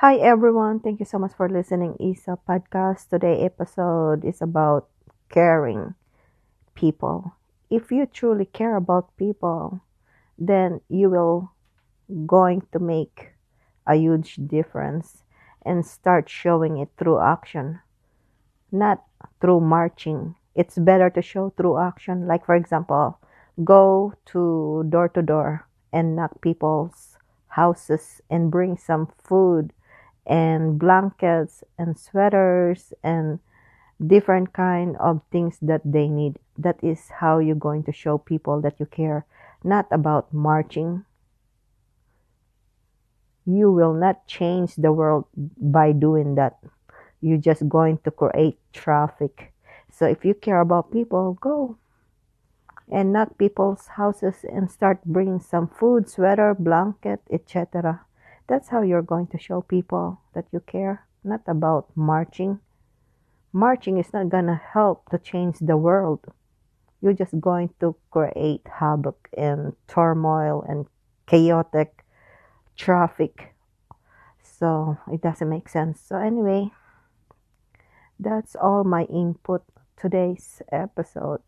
Hi everyone, thank you so much for listening Isa podcast. Today episode is about caring people. If you truly care about people, then you will going to make a huge difference and start showing it through action, not through marching. It's better to show through action. Like for example, go to door to door and knock people's houses and bring some food and blankets and sweaters and different kind of things that they need. That is how you're going to show people that you care not about marching. You will not change the world by doing that. You're just going to create traffic. So if you care about people go. And knock people's houses and start bringing some food sweater blanket etc that's how you're going to show people that you care, not about marching. Marching is not going to help to change the world. You're just going to create havoc and turmoil and chaotic traffic. So it doesn't make sense. So, anyway, that's all my input today's episode.